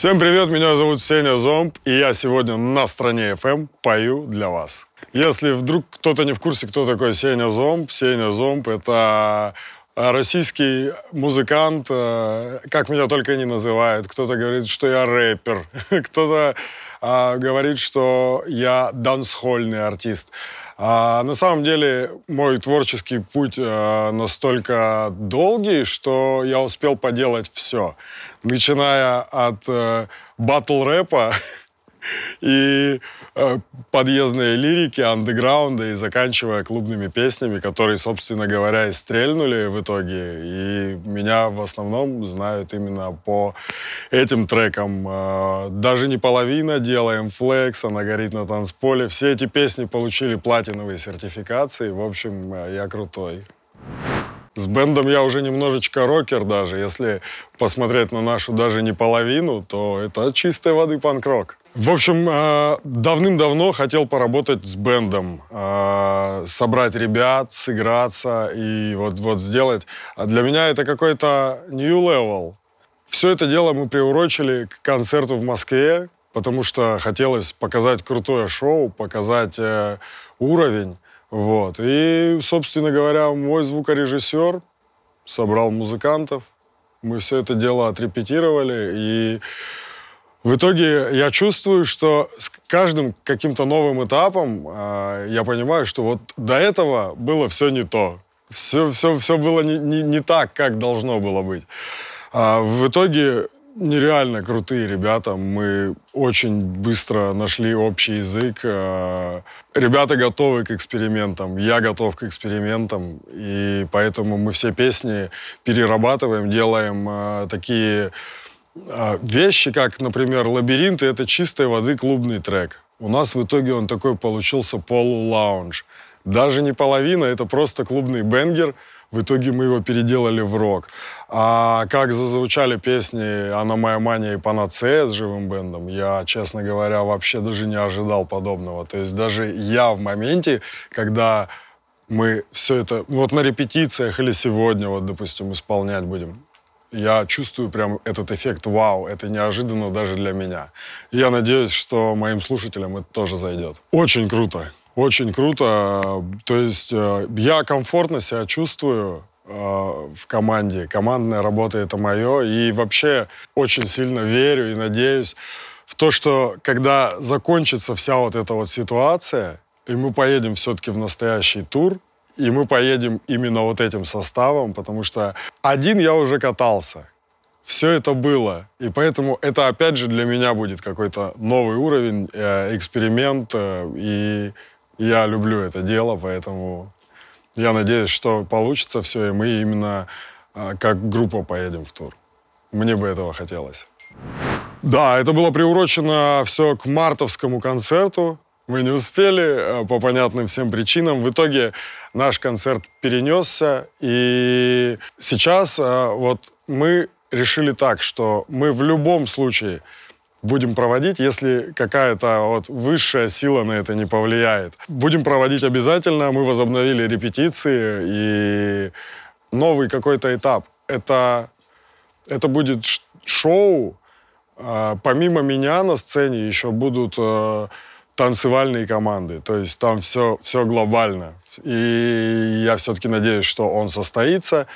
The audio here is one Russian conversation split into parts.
Всем привет, меня зовут Сеня Зомб, и я сегодня на стране FM пою для вас. Если вдруг кто-то не в курсе, кто такой Сеня Зомб, Сеня Зомб — это российский музыкант, э, как меня только не называют. Кто-то говорит, что я рэпер, кто-то а, говорит, что я дансхольный артист. А на самом деле мой творческий путь а, настолько долгий, что я успел поделать все. Начиная от а, батл-рэпа и э, подъездной лирики, андеграунда и заканчивая клубными песнями, которые, собственно говоря, и стрельнули в итоге. И меня в основном знают именно по этим трекам. Э, даже не половина делаем флекс, она горит на танцполе. Все эти песни получили платиновые сертификации. В общем, э, я крутой. С бендом я уже немножечко рокер даже. Если посмотреть на нашу даже не половину, то это чистой воды панк-рок. В общем, э, давным-давно хотел поработать с бендом, э, собрать ребят, сыграться и вот, вот сделать. А для меня это какой-то new level. Все это дело мы приурочили к концерту в Москве, потому что хотелось показать крутое шоу, показать э, уровень. Вот. И, собственно говоря, мой звукорежиссер собрал музыкантов. Мы все это дело отрепетировали. И в итоге я чувствую, что с каждым каким-то новым этапом э, я понимаю, что вот до этого было все не то. Все, все, все было не, не, не так, как должно было быть. А в итоге нереально крутые ребята. Мы очень быстро нашли общий язык. Э, ребята готовы к экспериментам, я готов к экспериментам. И поэтому мы все песни перерабатываем, делаем э, такие э, вещи, как, например, «Лабиринты» — это чистой воды клубный трек. У нас в итоге он такой получился полу-лаунж. Даже не половина, это просто клубный бенгер — в итоге мы его переделали в рок. А как зазвучали песни «Она моя мания» и «Панацея» с живым бендом, я, честно говоря, вообще даже не ожидал подобного. То есть даже я в моменте, когда мы все это вот на репетициях или сегодня, вот, допустим, исполнять будем, я чувствую прям этот эффект вау, это неожиданно даже для меня. Я надеюсь, что моим слушателям это тоже зайдет. Очень круто. Очень круто. То есть э, я комфортно себя чувствую э, в команде. Командная работа — это мое. И вообще очень сильно верю и надеюсь в то, что когда закончится вся вот эта вот ситуация, и мы поедем все-таки в настоящий тур, и мы поедем именно вот этим составом, потому что один я уже катался. Все это было. И поэтому это, опять же, для меня будет какой-то новый уровень, э, эксперимент. и я люблю это дело, поэтому я надеюсь, что получится все, и мы именно а, как группа поедем в тур. Мне бы этого хотелось. Да, это было приурочено все к мартовскому концерту. Мы не успели а, по понятным всем причинам. В итоге наш концерт перенесся, и сейчас а, вот мы решили так, что мы в любом случае будем проводить, если какая-то вот высшая сила на это не повлияет. Будем проводить обязательно. Мы возобновили репетиции и новый какой-то этап. Это, это будет шоу. А, помимо меня на сцене еще будут э, танцевальные команды. То есть там все, все глобально. И я все-таки надеюсь, что он состоится.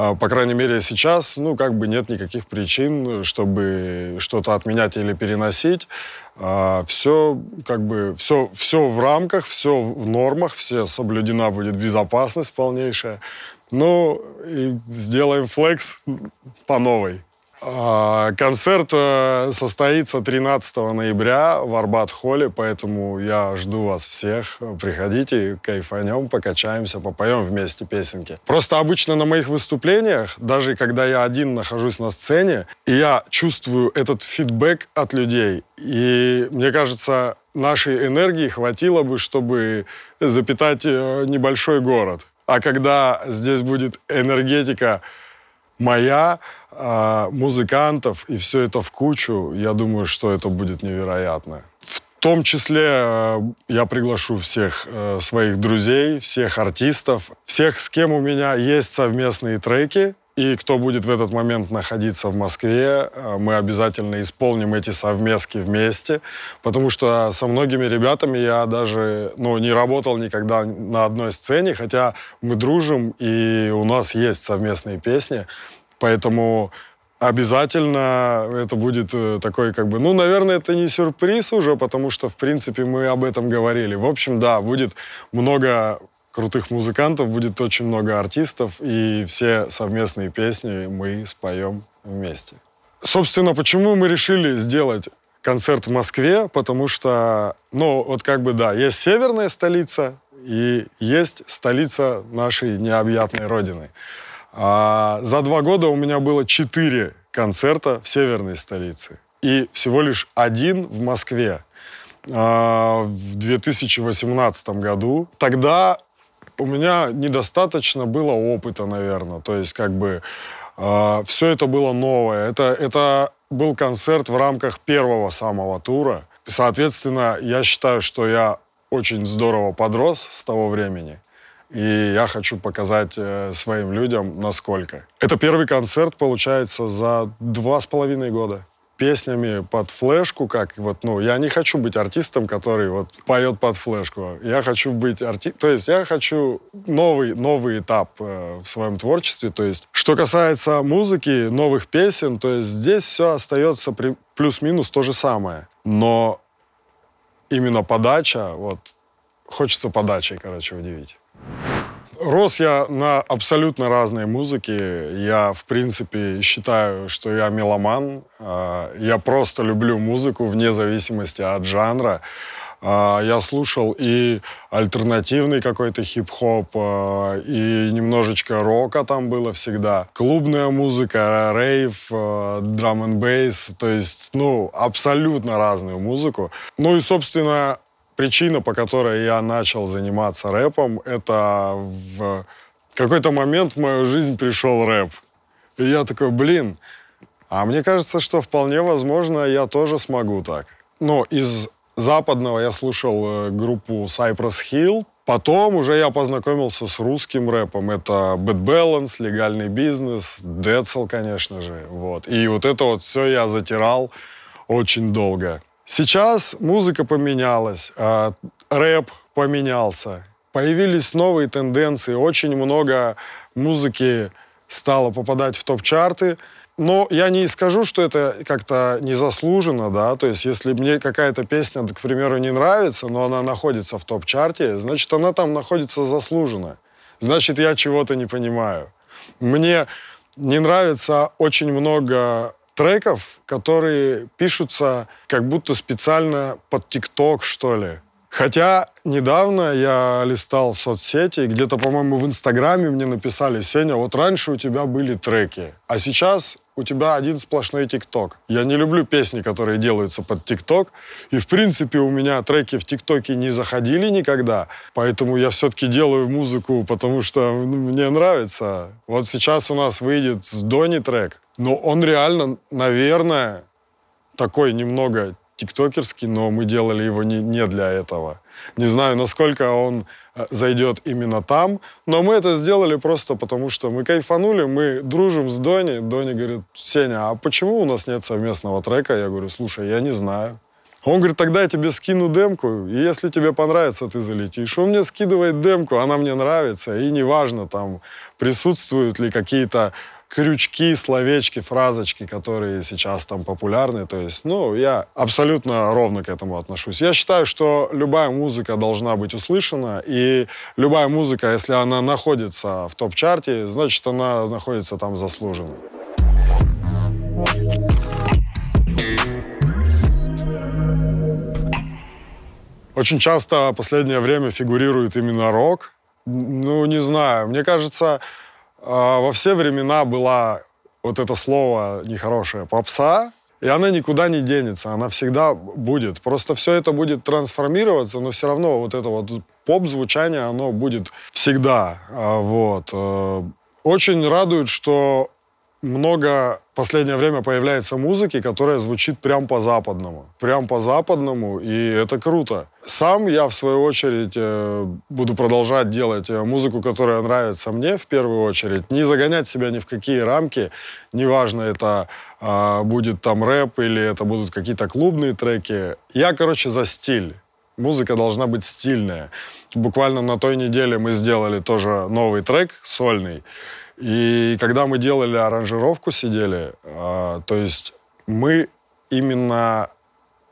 А, по крайней мере, сейчас, ну, как бы нет никаких причин, чтобы что-то отменять или переносить. А, все, как бы, все, все в рамках, все в нормах, все соблюдена будет безопасность полнейшая. Ну, и сделаем флекс по новой. А, концерт э, состоится 13 ноября в Арбат-холле, поэтому я жду вас всех. Приходите, кайфанем, покачаемся, попоем вместе песенки. Просто обычно на моих выступлениях, даже когда я один нахожусь на сцене, я чувствую этот фидбэк от людей. И мне кажется, нашей энергии хватило бы, чтобы запитать э, небольшой город. А когда здесь будет энергетика моя, а, музыкантов, и все это в кучу, я думаю, что это будет невероятно. В том числе э, я приглашу всех э, своих друзей, всех артистов, всех, с кем у меня есть совместные треки, и кто будет в этот момент находиться в Москве, э, мы обязательно исполним эти совместки вместе, потому что со многими ребятами я даже ну, не работал никогда на одной сцене, хотя мы дружим, и у нас есть совместные песни, поэтому Обязательно это будет э, такой, как бы, ну, наверное, это не сюрприз уже, потому что, в принципе, мы об этом говорили. В общем, да, будет много крутых музыкантов, будет очень много артистов, и все совместные песни мы споем вместе. Собственно, почему мы решили сделать концерт в Москве? Потому что, ну, вот как бы, да, есть северная столица, и есть столица нашей необъятной родины. А за два года у меня было четыре концерта в северной столице и всего лишь один в Москве а, в 2018 году. Тогда у меня недостаточно было опыта, наверное. То есть как бы э, все это было новое. Это, это был концерт в рамках первого самого тура. Соответственно, я считаю, что я очень здорово подрос с того времени. И я хочу показать э, своим людям, насколько. Это первый концерт, получается, за два с половиной года песнями под флешку, как вот, ну, я не хочу быть артистом, который вот поет под флешку. Я хочу быть артистом, то есть я хочу новый, новый этап э, в своем творчестве. То есть, что касается музыки, новых песен, то есть здесь все остается при, плюс-минус то же самое. Но именно подача, вот, хочется подачей, короче, удивить. Рос я на абсолютно разной музыке. Я, в принципе, считаю, что я меломан. А, я просто люблю музыку вне зависимости от жанра. А, я слушал и альтернативный какой-то хип-хоп, а, и немножечко рока там было всегда. Клубная музыка, рейв, драм н бейс, то есть, ну, абсолютно разную музыку. Ну и, собственно, причина, по которой я начал заниматься рэпом, это в какой-то момент в мою жизнь пришел рэп. И я такой, блин, а мне кажется, что вполне возможно, я тоже смогу так. Но из западного я слушал э, группу Cypress Hill. Потом уже я познакомился с русским рэпом. Это Bad Balance, Легальный бизнес, Децл, конечно же. Вот. И вот это вот все я затирал очень долго. Сейчас музыка поменялась, а рэп поменялся. Появились новые тенденции, очень много музыки стало попадать в топ-чарты. Но я не скажу, что это как-то незаслуженно, да, то есть если мне какая-то песня, к примеру, не нравится, но она находится в топ-чарте, значит, она там находится заслуженно. Значит, я чего-то не понимаю. Мне не нравится очень много треков, которые пишутся как будто специально под ТикТок, что ли. Хотя недавно я листал соцсети, где-то, по-моему, в Инстаграме мне написали, Сеня, вот раньше у тебя были треки, а сейчас у тебя один сплошной ТикТок. Я не люблю песни, которые делаются под ТикТок, и, в принципе, у меня треки в ТикТоке не заходили никогда, поэтому я все-таки делаю музыку, потому что ну, мне нравится. Вот сейчас у нас выйдет с Дони трек, но он реально, наверное, такой немного тиктокерский, но мы делали его не, не для этого. Не знаю, насколько он зайдет именно там, но мы это сделали просто потому, что мы кайфанули, мы дружим с Дони. Дони говорит, Сеня, а почему у нас нет совместного трека? Я говорю, слушай, я не знаю. Он говорит, тогда я тебе скину демку, и если тебе понравится, ты залетишь. Он мне скидывает демку, она мне нравится, и неважно, там присутствуют ли какие-то крючки, словечки, фразочки, которые сейчас там популярны. То есть, ну, я абсолютно ровно к этому отношусь. Я считаю, что любая музыка должна быть услышана, и любая музыка, если она находится в топ-чарте, значит, она находится там заслуженно. Очень часто в последнее время фигурирует именно рок. Ну, не знаю, мне кажется, во все времена была вот это слово нехорошее попса, и она никуда не денется, она всегда будет. Просто все это будет трансформироваться, но все равно вот это вот поп-звучание, оно будет всегда. А, вот. Э, очень радует, что много в последнее время появляется музыки, которая звучит прям по-западному. Прям по-западному, и это круто. Сам я, в свою очередь, э, буду продолжать делать э, музыку, которая нравится мне, в первую очередь. Не загонять себя ни в какие рамки. Неважно, это а, будет там рэп или это будут какие-то клубные треки. Я, короче, за стиль. Музыка должна быть стильная. Буквально на той неделе мы сделали тоже новый трек, сольный. И когда мы делали аранжировку, сидели, э, то есть мы именно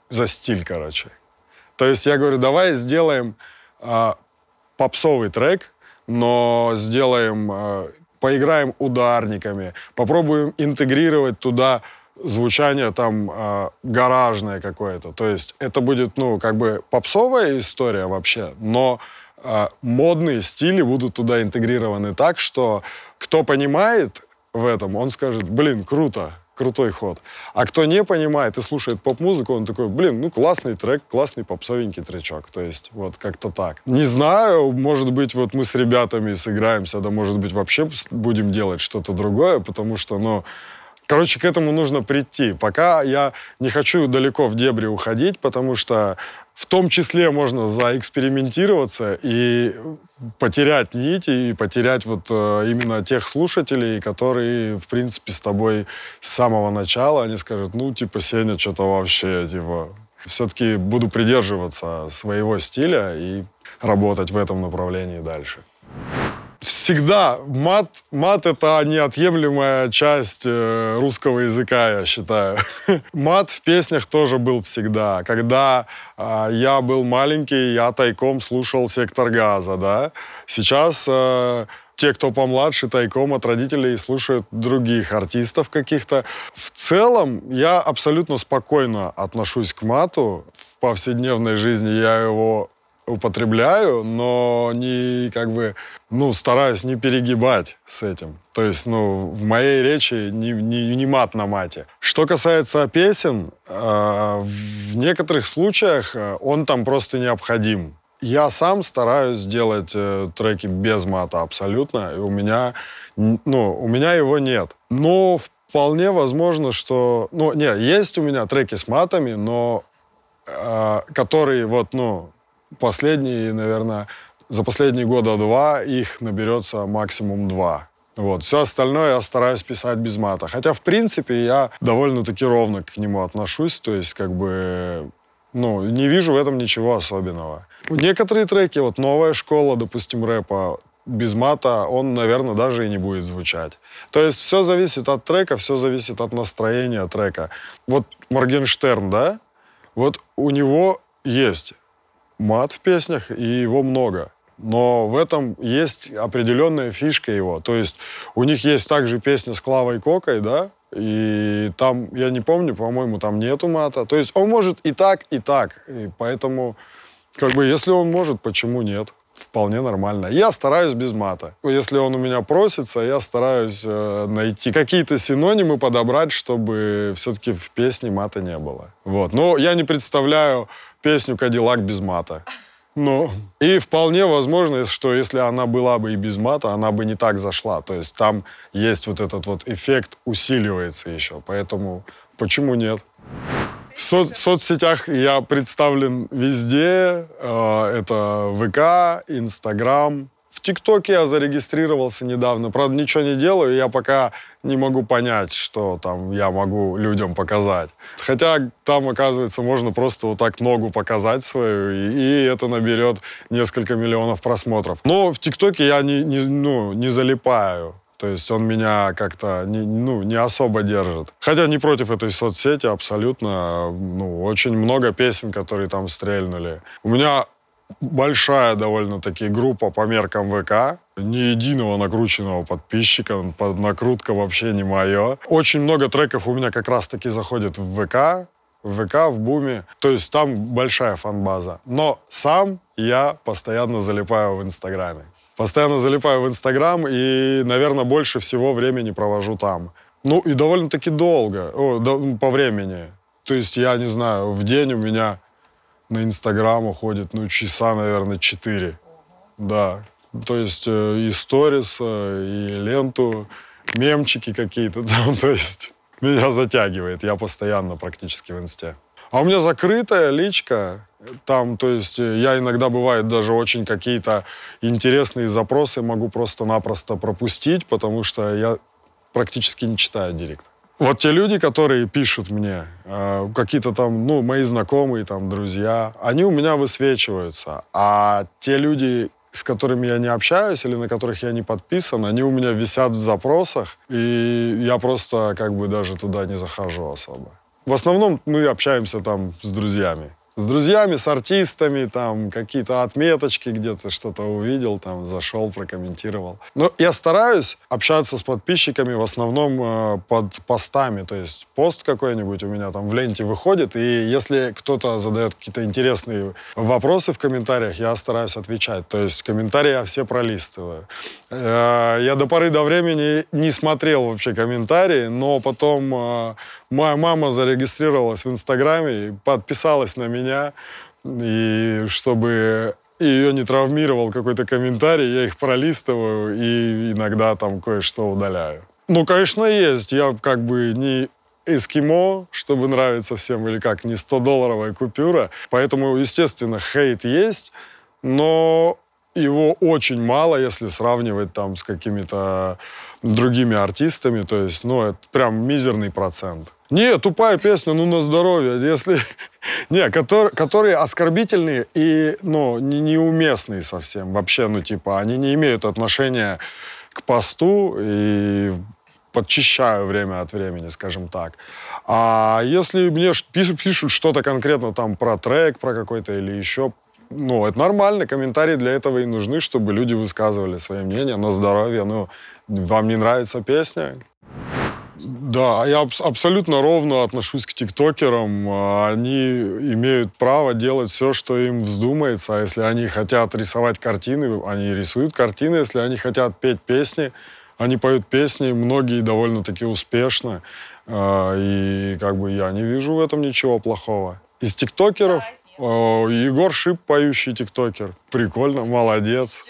за стиль, короче. То есть я говорю, давай сделаем э, попсовый трек, но сделаем, э, поиграем ударниками, попробуем интегрировать туда звучание там э, гаражное какое-то. То есть это будет, ну, как бы попсовая история вообще, но э, модные стили будут туда интегрированы так, что кто понимает в этом, он скажет, блин, круто, крутой ход. А кто не понимает и слушает поп-музыку, он такой, блин, ну классный трек, классный попсовенький тречок. То есть вот как-то так. Не знаю, может быть, вот мы с ребятами сыграемся, да может быть вообще будем делать что-то другое, потому что, ну, Короче, к этому нужно прийти. Пока я не хочу далеко в дебри уходить, потому что в том числе можно заэкспериментироваться и потерять нить и потерять вот э, именно тех слушателей, которые, в принципе, с тобой с самого начала, они скажут, ну, типа, Сеня, что-то вообще, типа, все-таки буду придерживаться своего стиля и работать в этом направлении дальше всегда мат, мат это неотъемлемая часть э, русского языка, я считаю. мат в песнях тоже был всегда. Когда э, я был маленький, я тайком слушал «Сектор газа», да. Сейчас э, те, кто помладше, тайком от родителей слушают других артистов каких-то. В целом, я абсолютно спокойно отношусь к мату. В повседневной жизни я его употребляю, но не как бы, ну, стараюсь не перегибать с этим. То есть, ну, в моей речи не, не, не мат на мате. Что касается песен, э, в некоторых случаях э, он там просто необходим. Я сам стараюсь делать э, треки без мата абсолютно, и у меня, ну, у меня его нет. Но вполне возможно, что, ну, не, есть у меня треки с матами, но э, которые вот, ну, последние, наверное, за последние года два их наберется максимум два. Вот. Все остальное я стараюсь писать без мата. Хотя, в принципе, я довольно-таки ровно к нему отношусь. То есть, как бы, ну, не вижу в этом ничего особенного. Некоторые треки, вот новая школа, допустим, рэпа, без мата он, наверное, даже и не будет звучать. То есть все зависит от трека, все зависит от настроения трека. Вот Моргенштерн, да, вот у него есть мат в песнях, и его много. Но в этом есть определенная фишка его. То есть у них есть также песня с Клавой Кокой, да, и там, я не помню, по-моему, там нету мата. То есть он может и так, и так. И поэтому, как бы, если он может, почему нет? Вполне нормально. Я стараюсь без мата. Если он у меня просится, я стараюсь э, найти какие-то синонимы, подобрать, чтобы все-таки в песне мата не было. Вот. Но я не представляю песню «Кадиллак» без мата. Ну, и вполне возможно, что если она была бы и без мата, она бы не так зашла. То есть там есть вот этот вот эффект, усиливается еще. Поэтому почему нет? В со- соцсетях я представлен везде. Э, это ВК, Инстаграм, в ТикТоке я зарегистрировался недавно. Правда, ничего не делаю, я пока не могу понять, что там я могу людям показать. Хотя там, оказывается, можно просто вот так ногу показать свою, и, и это наберет несколько миллионов просмотров. Но в ТикТоке я не, не, ну, не залипаю. То есть он меня как-то не, ну, не особо держит. Хотя не против этой соцсети абсолютно. Ну, очень много песен, которые там стрельнули. У меня большая довольно-таки группа по меркам ВК. Ни единого накрученного подписчика, накрутка вообще не мое. Очень много треков у меня как раз-таки заходит в ВК, в ВК, в Буме. То есть там большая фанбаза. Но сам я постоянно залипаю в Инстаграме. Постоянно залипаю в Инстаграм и, наверное, больше всего времени провожу там. Ну и довольно-таки долго, о, до, по времени. То есть я не знаю, в день у меня на Инстаграм уходит, ну, часа, наверное, четыре. Да. То есть э, и сторис, э, и ленту мемчики какие-то там, то есть меня затягивает, я постоянно практически в инсте. А у меня закрытая личка, там, то есть я иногда бывает даже очень какие-то интересные запросы могу просто-напросто пропустить, потому что я практически не читаю директ. Вот те люди, которые пишут мне, э, какие-то там, ну, мои знакомые, там, друзья, они у меня высвечиваются. А те люди, с которыми я не общаюсь или на которых я не подписан, они у меня висят в запросах, и я просто как бы даже туда не захожу особо. В основном мы общаемся там с друзьями с друзьями, с артистами, там какие-то отметочки где-то что-то увидел, там зашел, прокомментировал. Но я стараюсь общаться с подписчиками в основном э, под постами, то есть пост какой-нибудь у меня там в ленте выходит, и если кто-то задает какие-то интересные вопросы в комментариях, я стараюсь отвечать. То есть комментарии я все пролистываю. Э, я до поры до времени не смотрел вообще комментарии, но потом э, моя мама зарегистрировалась в Инстаграме и подписалась на меня. И чтобы ее не травмировал какой-то комментарий, я их пролистываю и иногда там кое-что удаляю. Ну, конечно, есть. Я как бы не эскимо, чтобы нравиться всем, или как, не 100-долларовая купюра. Поэтому, естественно, хейт есть, но его очень мало, если сравнивать там с какими-то другими артистами. То есть, ну, это прям мизерный процент. Не, тупая песня, ну на здоровье. Если... Не, которые, которые оскорбительные и, ну, не, неуместные совсем. Вообще, ну, типа, они не имеют отношения к посту и подчищаю время от времени, скажем так. А если мне пишут, что-то конкретно там про трек, про какой-то или еще, ну, это нормально, комментарии для этого и нужны, чтобы люди высказывали свое мнение на здоровье. Ну, вам не нравится песня? Да, я аб- абсолютно ровно отношусь к тиктокерам. Они имеют право делать все, что им вздумается. А если они хотят рисовать картины, они рисуют картины. Если они хотят петь песни, они поют песни. Многие довольно-таки успешно. А, и как бы я не вижу в этом ничего плохого. Из тиктокеров Егор Шип, поющий тиктокер. Прикольно, молодец.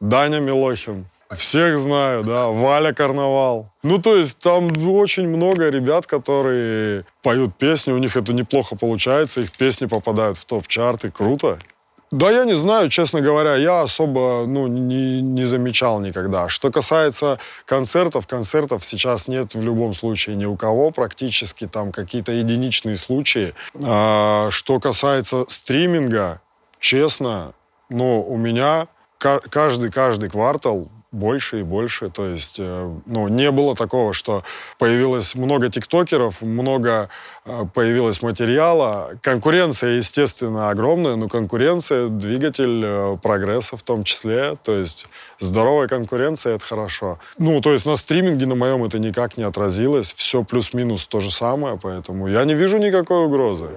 Даня Милохин. Всех знаю, да. Валя Карнавал. Ну, то есть там очень много ребят, которые поют песни, у них это неплохо получается, их песни попадают в топ-чарты. Круто. Да, я не знаю, честно говоря, я особо ну, не, не замечал никогда. Что касается концертов, концертов сейчас нет в любом случае ни у кого, практически там какие-то единичные случаи. А, что касается стриминга, честно, ну, у меня каждый, каждый квартал больше и больше. То есть, э, ну, не было такого, что появилось много тиктокеров, много э, появилось материала. Конкуренция, естественно, огромная, но конкуренция — двигатель э, прогресса в том числе. То есть здоровая конкуренция — это хорошо. Ну, то есть на стриминге на моем это никак не отразилось. Все плюс-минус то же самое, поэтому я не вижу никакой угрозы.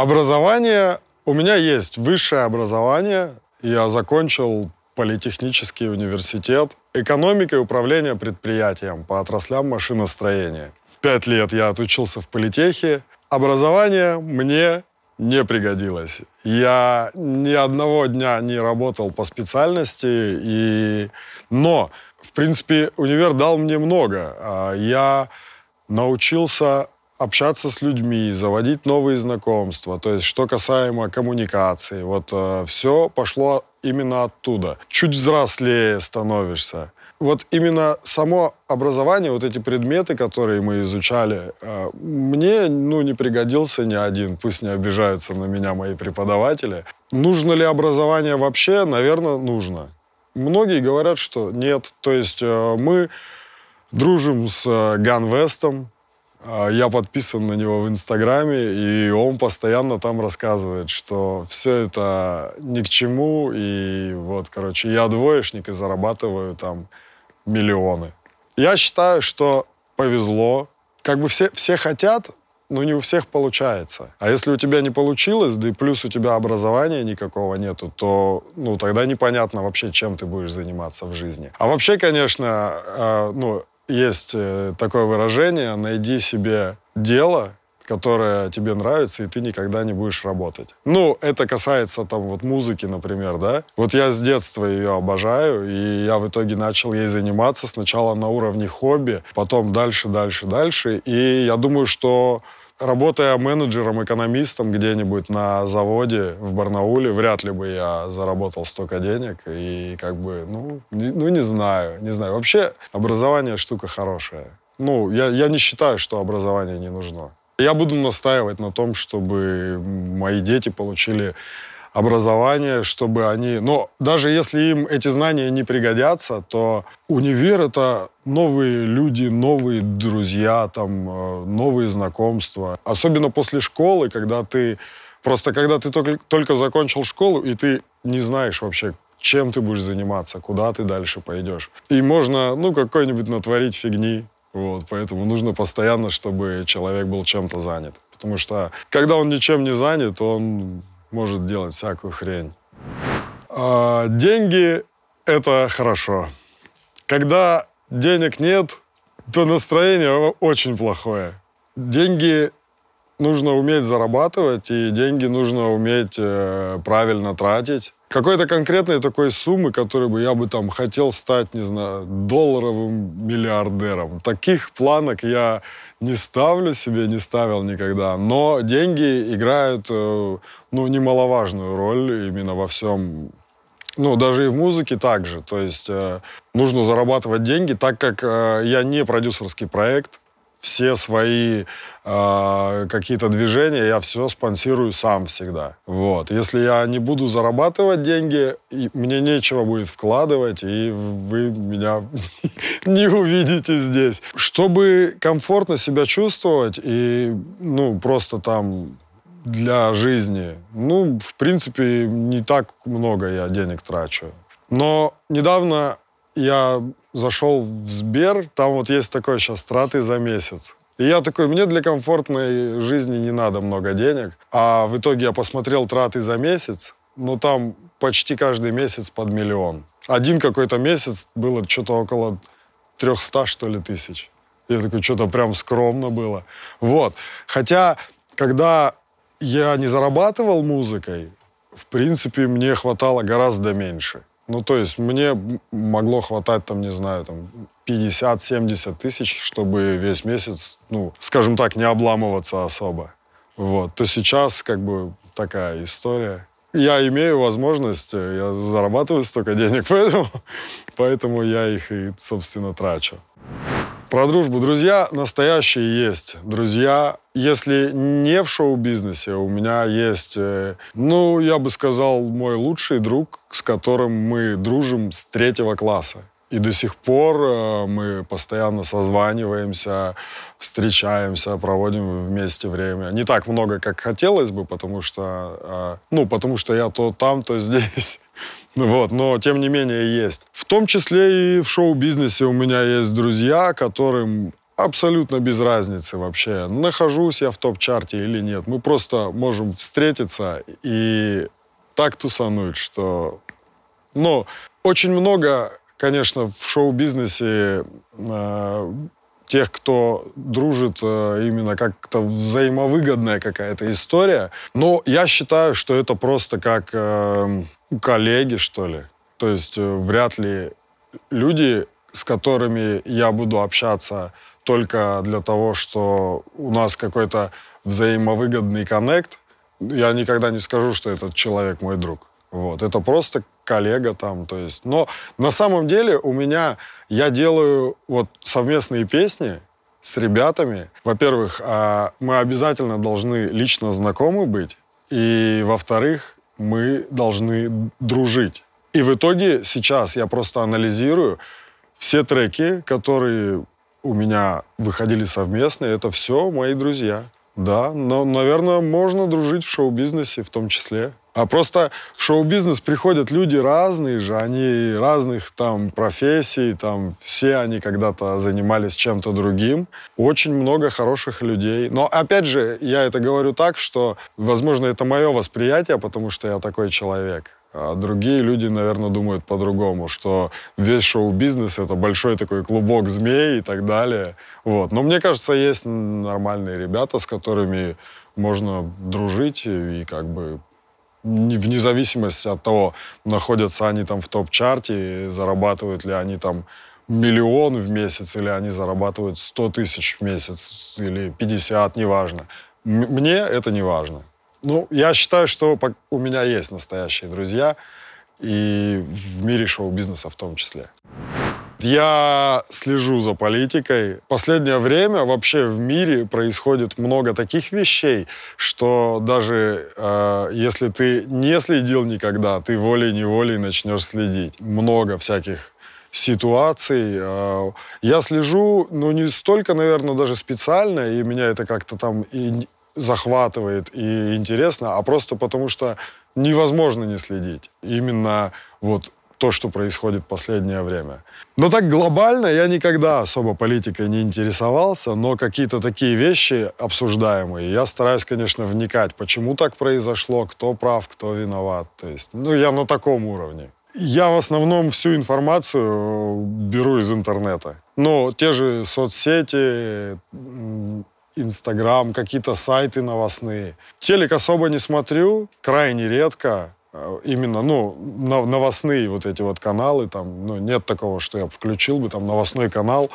Образование. У меня есть высшее образование. Я закончил политехнический университет. Экономика и управление предприятием по отраслям машиностроения. Пять лет я отучился в политехе. Образование мне не пригодилось. Я ни одного дня не работал по специальности, и... но, в принципе, универ дал мне много. А я научился общаться с людьми, заводить новые знакомства. То есть, что касаемо коммуникации, вот э, все пошло именно оттуда. Чуть взрослее становишься. Вот именно само образование, вот эти предметы, которые мы изучали, э, мне ну, не пригодился ни один. Пусть не обижаются на меня мои преподаватели. Нужно ли образование вообще? Наверное, нужно. Многие говорят, что нет. То есть э, мы дружим с э, Ганвестом, я подписан на него в Инстаграме, и он постоянно там рассказывает, что все это ни к чему, и вот, короче, я двоечник и зарабатываю там миллионы. Я считаю, что повезло. Как бы все, все хотят, но не у всех получается. А если у тебя не получилось, да и плюс у тебя образования никакого нету, то ну, тогда непонятно вообще, чем ты будешь заниматься в жизни. А вообще, конечно, э, ну, есть э, такое выражение «найди себе дело, которая тебе нравится, и ты никогда не будешь работать. Ну, это касается там вот музыки, например, да. Вот я с детства ее обожаю, и я в итоге начал ей заниматься сначала на уровне хобби, потом дальше, дальше, дальше. И я думаю, что работая менеджером, экономистом где-нибудь на заводе в Барнауле, вряд ли бы я заработал столько денег. И как бы, ну, не, ну, не знаю, не знаю. Вообще, образование штука хорошая. Ну, я, я не считаю, что образование не нужно. Я буду настаивать на том, чтобы мои дети получили образование, чтобы они... Но даже если им эти знания не пригодятся, то универ — это новые люди, новые друзья, там, э, новые знакомства. Особенно после школы, когда ты... Просто когда ты только, только закончил школу, и ты не знаешь вообще, чем ты будешь заниматься, куда ты дальше пойдешь. И можно, ну, какой-нибудь натворить фигни. Вот, поэтому нужно постоянно, чтобы человек был чем-то занят. Потому что, когда он ничем не занят, он может делать всякую хрень. А, деньги — это хорошо. Когда денег нет, то настроение очень плохое. Деньги нужно уметь зарабатывать, и деньги нужно уметь э, правильно тратить. Какой-то конкретной такой суммы, которой бы я бы там хотел стать, не знаю, долларовым миллиардером. Таких планок я не ставлю себе, не ставил никогда. Но деньги играют, э, ну, немаловажную роль именно во всем ну, даже и в музыке также. То есть э, нужно зарабатывать деньги, так как э, я не продюсерский проект, все свои э, какие-то движения я все спонсирую сам всегда. Вот. Если я не буду зарабатывать деньги, мне нечего будет вкладывать, и вы меня не увидите здесь. Чтобы комфортно себя чувствовать и ну, просто там для жизни, ну, в принципе, не так много я денег трачу. Но недавно я зашел в Сбер, там вот есть такой сейчас траты за месяц. И я такой, мне для комфортной жизни не надо много денег. А в итоге я посмотрел траты за месяц, но там почти каждый месяц под миллион. Один какой-то месяц было что-то около 300, что ли, тысяч. Я такой, что-то прям скромно было. Вот. Хотя, когда я не зарабатывал музыкой, в принципе, мне хватало гораздо меньше. Ну, то есть мне могло хватать, там, не знаю, там, 50-70 тысяч, чтобы весь месяц, ну, скажем так, не обламываться особо. Вот. То сейчас, как бы, такая история. Я имею возможность, э, я зарабатываю столько денег, поэтому, поэтому я их и, собственно, трачу. Про дружбу. Друзья настоящие есть. Друзья, если не в шоу-бизнесе, у меня есть, э, ну, я бы сказал, мой лучший друг, с которым мы дружим с третьего класса. И до сих пор э, мы постоянно созваниваемся, встречаемся, проводим вместе время. Не так много, как хотелось бы, потому что, э, ну, потому что я то там, то здесь. Вот, но тем не менее есть. В том числе и в шоу-бизнесе у меня есть друзья, которым абсолютно без разницы вообще, нахожусь я в топ-чарте или нет. Мы просто можем встретиться и так тусануть, что... Ну, очень много, конечно, в шоу-бизнесе э, тех, кто дружит, э, именно как-то взаимовыгодная какая-то история. Но я считаю, что это просто как э, коллеги, что ли. То есть э, вряд ли люди, с которыми я буду общаться только для того, что у нас какой-то взаимовыгодный коннект, я никогда не скажу, что этот человек мой друг. Вот. Это просто коллега там, то есть. Но на самом деле у меня, я делаю вот совместные песни с ребятами. Во-первых, а, мы обязательно должны лично знакомы быть. И, во-вторых, мы должны дружить. И в итоге сейчас я просто анализирую все треки, которые у меня выходили совместно, это все мои друзья. Да, но, наверное, можно дружить в шоу-бизнесе в том числе. А просто в шоу-бизнес приходят люди разные же, они разных там профессий, там все они когда-то занимались чем-то другим. Очень много хороших людей. Но опять же, я это говорю так, что, возможно, это мое восприятие, потому что я такой человек. А другие люди, наверное, думают по-другому, что весь шоу-бизнес — это большой такой клубок змей и так далее. Вот. Но мне кажется, есть нормальные ребята, с которыми можно дружить и как бы вне зависимости от того, находятся они там в топ-чарте, зарабатывают ли они там миллион в месяц, или они зарабатывают 100 тысяч в месяц, или 50, неважно. Мне это не важно. Ну, я считаю, что у меня есть настоящие друзья, и в мире шоу-бизнеса в том числе. Я слежу за политикой. Последнее время вообще в мире происходит много таких вещей, что даже э, если ты не следил никогда, ты волей-неволей начнешь следить. Много всяких ситуаций. Э, я слежу, ну, не столько, наверное, даже специально, и меня это как-то там и захватывает и интересно, а просто потому что невозможно не следить. Именно вот то, что происходит в последнее время. Но так глобально я никогда особо политикой не интересовался, но какие-то такие вещи обсуждаемые, я стараюсь, конечно, вникать, почему так произошло, кто прав, кто виноват. То есть, ну, я на таком уровне. Я в основном всю информацию беру из интернета. Но те же соцсети, Инстаграм, какие-то сайты новостные. Телек особо не смотрю, крайне редко. Э, именно, ну, новостные вот эти вот каналы, там, ну, нет такого, что я включил бы там новостной канал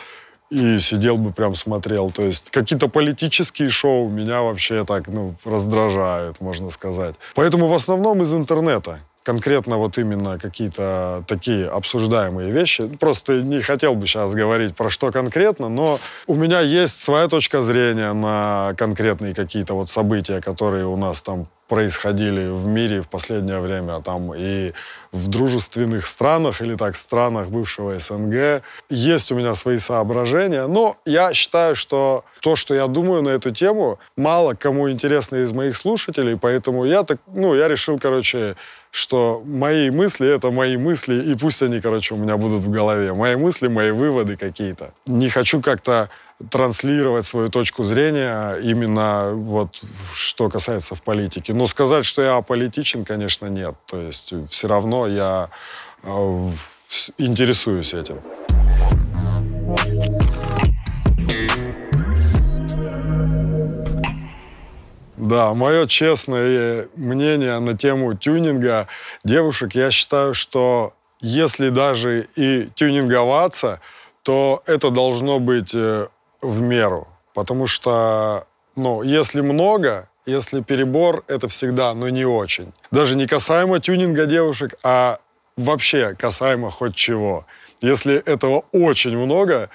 и сидел бы прям смотрел. То есть какие-то политические шоу меня вообще так, ну, раздражают, можно сказать. Поэтому в основном из интернета конкретно вот именно какие-то такие обсуждаемые вещи. Просто не хотел бы сейчас говорить про что конкретно, но у меня есть своя точка зрения на конкретные какие-то вот события, которые у нас там происходили в мире в последнее время, там и в дружественных странах или так странах бывшего СНГ. Есть у меня свои соображения, но я считаю, что то, что я думаю на эту тему, мало кому интересно из моих слушателей, поэтому я так, ну, я решил, короче, что мои мысли — это мои мысли, и пусть они, короче, у меня будут в голове. Мои мысли, мои выводы какие-то. Не хочу как-то транслировать свою точку зрения именно вот что касается в политике. Но сказать, что я аполитичен, конечно, нет. То есть все равно я э, интересуюсь этим. Да, мое честное мнение на тему тюнинга девушек, я считаю, что если даже и тюнинговаться, то это должно быть э, в меру. Потому что, ну, если много, если перебор, это всегда, но не очень. Даже не касаемо тюнинга девушек, а вообще касаемо хоть чего. Если этого очень много,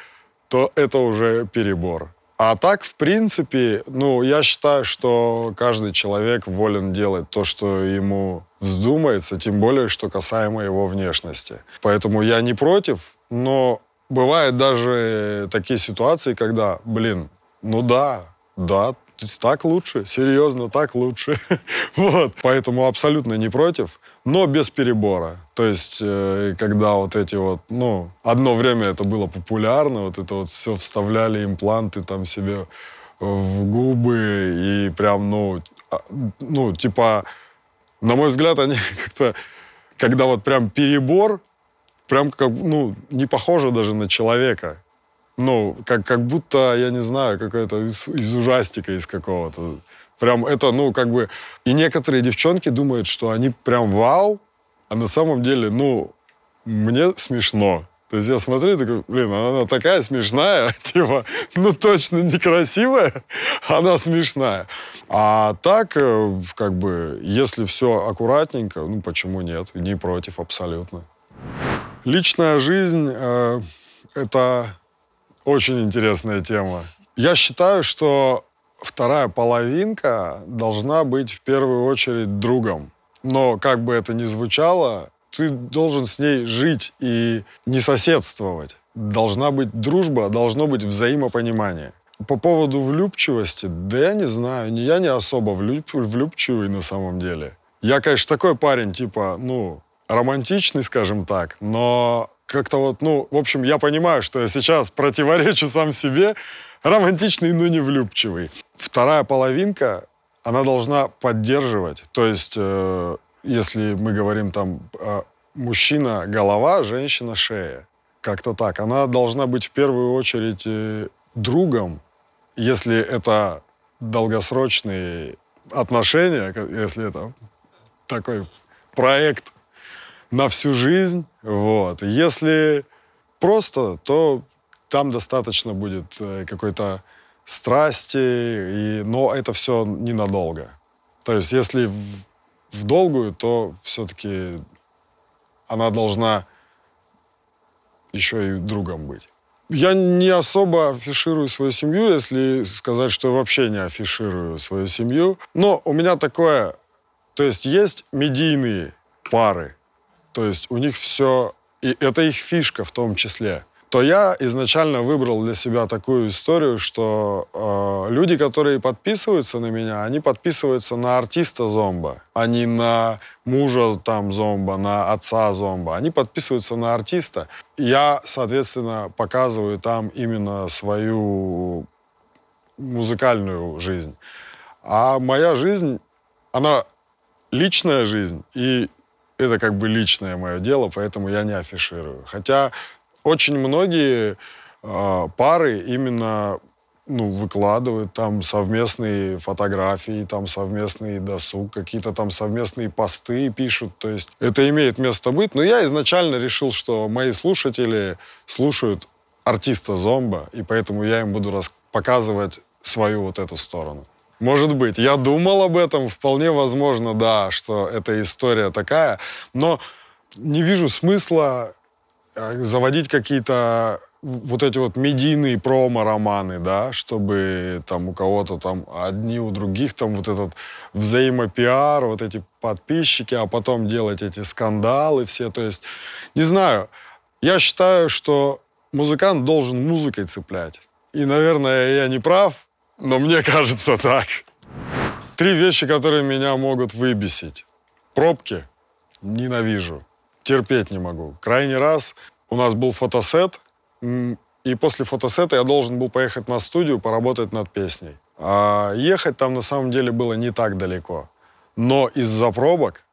то это уже перебор. А так, в принципе, ну, я считаю, что каждый человек волен делать то, что ему вздумается, тем более, что касаемо его внешности. Поэтому я не против, но бывают даже такие ситуации, когда, блин, ну да, да, так лучше, серьезно, так лучше. вот, поэтому абсолютно не против но без перебора. То есть, э, когда вот эти вот, ну, одно время это было популярно, вот это вот все вставляли импланты там себе в губы и прям, ну, а, ну, типа, на мой взгляд, они как-то, когда вот прям перебор, прям как, ну, не похоже даже на человека. Ну, как, как будто, я не знаю, какой-то из, из ужастика из какого-то. Прям это, ну, как бы... И некоторые девчонки думают, что они прям вау, а на самом деле, ну, мне смешно. То есть я смотрю и такой, блин, она такая смешная, типа, ну точно некрасивая, она смешная. А так, э, как бы, если все аккуратненько, ну почему нет? Не против абсолютно. Личная жизнь э, — это очень интересная тема. Я считаю, что вторая половинка должна быть в первую очередь другом. Но как бы это ни звучало, ты должен с ней жить и не соседствовать. Должна быть дружба, должно быть взаимопонимание. По поводу влюбчивости, да я не знаю, я не особо влюб, влюбчивый на самом деле. Я, конечно, такой парень, типа, ну, романтичный, скажем так, но как-то вот, ну, в общем, я понимаю, что я сейчас противоречу сам себе, романтичный, но не влюбчивый. Вторая половинка, она должна поддерживать. То есть, э, если мы говорим там а, мужчина голова, женщина шея. Как-то так. Она должна быть в первую очередь э, другом, если это долгосрочные отношения, если это такой проект на всю жизнь. Вот. Если просто, то там достаточно будет э, какой-то страсти, и, но это все ненадолго. То есть если в, в долгую, то все-таки она должна еще и другом быть. Я не особо афиширую свою семью, если сказать, что вообще не афиширую свою семью. Но у меня такое, то есть есть медийные пары, то есть у них все, и это их фишка в том числе то я изначально выбрал для себя такую историю, что э, люди, которые подписываются на меня, они подписываются на артиста зомба, а не на мужа там зомба, на отца зомба. Они подписываются на артиста. Я, соответственно, показываю там именно свою музыкальную жизнь. А моя жизнь, она личная жизнь, и это как бы личное мое дело, поэтому я не афиширую. Хотя очень многие э, пары именно ну, выкладывают там совместные фотографии, там совместный досуг, какие-то там совместные посты пишут. То есть это имеет место быть. Но я изначально решил, что мои слушатели слушают артиста Зомба, и поэтому я им буду показывать свою вот эту сторону. Может быть. Я думал об этом, вполне возможно, да, что эта история такая, но не вижу смысла а, заводить какие-то вот эти вот медийные промо-романы, да, чтобы там у кого-то там одни у других там вот этот взаимопиар, вот эти подписчики, а потом делать эти скандалы все. То есть, не знаю, я считаю, что музыкант должен музыкой цеплять. И, наверное, я не прав, но мне кажется так. Три вещи, которые меня могут выбесить. Пробки ненавижу терпеть не могу. Крайний раз у нас был фотосет, и после фотосета я должен был поехать на студию, поработать над песней. А ехать там на самом деле было не так далеко. Но из-за пробок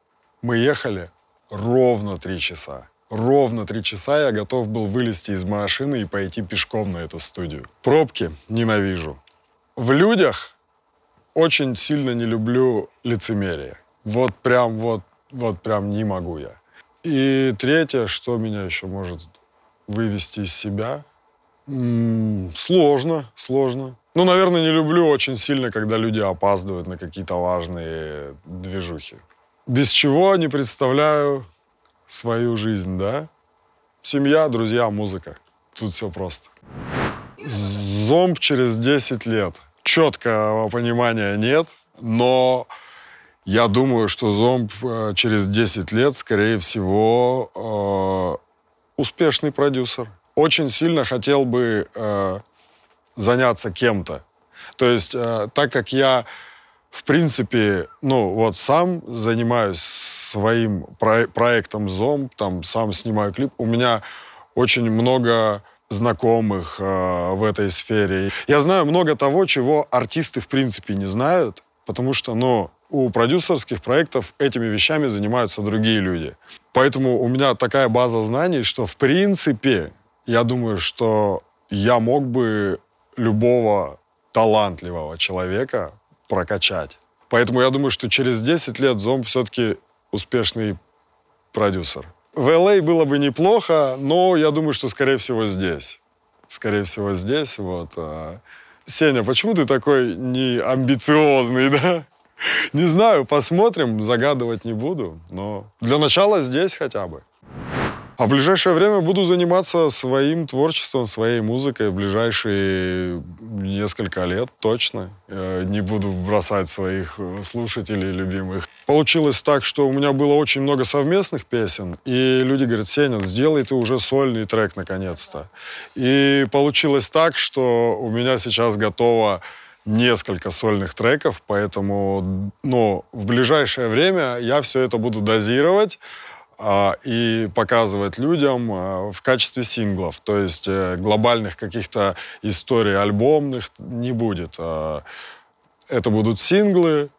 мы ехали ровно три часа. Ровно три часа я готов был вылезти из машины и пойти пешком на эту студию. Пробки ненавижу. В людях очень сильно не люблю лицемерие. Вот прям вот, вот прям не могу я. И третье, что меня еще может вывести из себя, м-м, сложно, сложно. Ну, наверное, не люблю очень сильно, когда люди опаздывают на какие-то важные движухи. Без чего не представляю свою жизнь, да? Семья, друзья, музыка. Тут все просто. Зомб через 10 лет. Четкого понимания нет, но я думаю, что зомб э, через 10 лет, скорее всего, э, успешный продюсер. Очень сильно хотел бы э, заняться кем-то. То есть, так как я, в принципе, ну, вот сам занимаюсь своим про- проектом «Зомб», там, сам снимаю клип, у меня очень много знакомых э, в этой сфере. Я знаю много того, чего артисты, в принципе, не знают, потому что, ну, у продюсерских проектов этими вещами занимаются другие люди. Поэтому у меня такая база знаний, что в принципе я думаю, что я мог бы любого талантливого человека прокачать. Поэтому я думаю, что через 10 лет Зомб все-таки успешный продюсер. В LA а было бы неплохо, но я думаю, что, скорее всего, здесь. Скорее всего, здесь. Вот. А. Сеня, почему ты такой не амбициозный, да? Не знаю, посмотрим, загадывать не буду, но для начала здесь хотя бы. А в ближайшее время буду заниматься своим творчеством, своей музыкой в ближайшие несколько лет точно. Я не буду бросать своих э, слушателей любимых. Получилось так, что у меня было очень много совместных песен, и люди говорят, Сеня, сделай ты уже сольный трек наконец-то. И получилось так, что у меня сейчас готово несколько сольных треков, поэтому ну, в ближайшее время я все это буду дозировать а, и показывать людям а, в качестве синглов. То есть а, глобальных каких-то историй альбомных не будет. А, это будут синглы,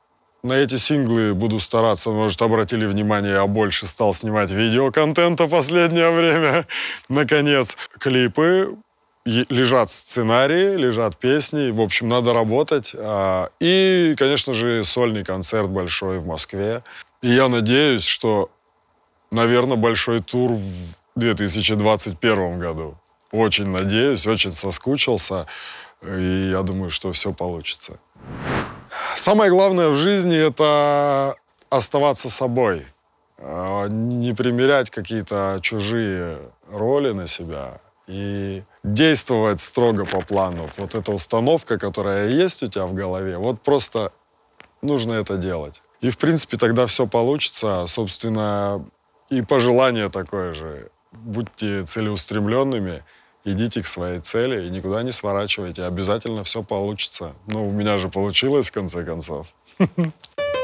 на эти синглы буду стараться. Может, обратили внимание, я больше стал снимать видеоконтента последнее время. Наконец, клипы, лежат сценарии, лежат песни. В общем, надо работать. А, и, конечно же, сольный концерт большой в Москве. И я надеюсь, что, наверное, большой тур в 2021 году. Очень надеюсь, очень соскучился. И я думаю, что все получится. Самое главное в жизни — это оставаться собой. А, не примерять какие-то чужие роли на себя и действовать строго по плану. Вот эта установка, которая есть у тебя в голове, вот просто нужно это делать. И, в принципе, тогда все получится. Собственно, и пожелание такое же. Будьте целеустремленными, идите к своей цели и никуда не сворачивайте. Обязательно все получится. Ну, у меня же получилось, в конце концов.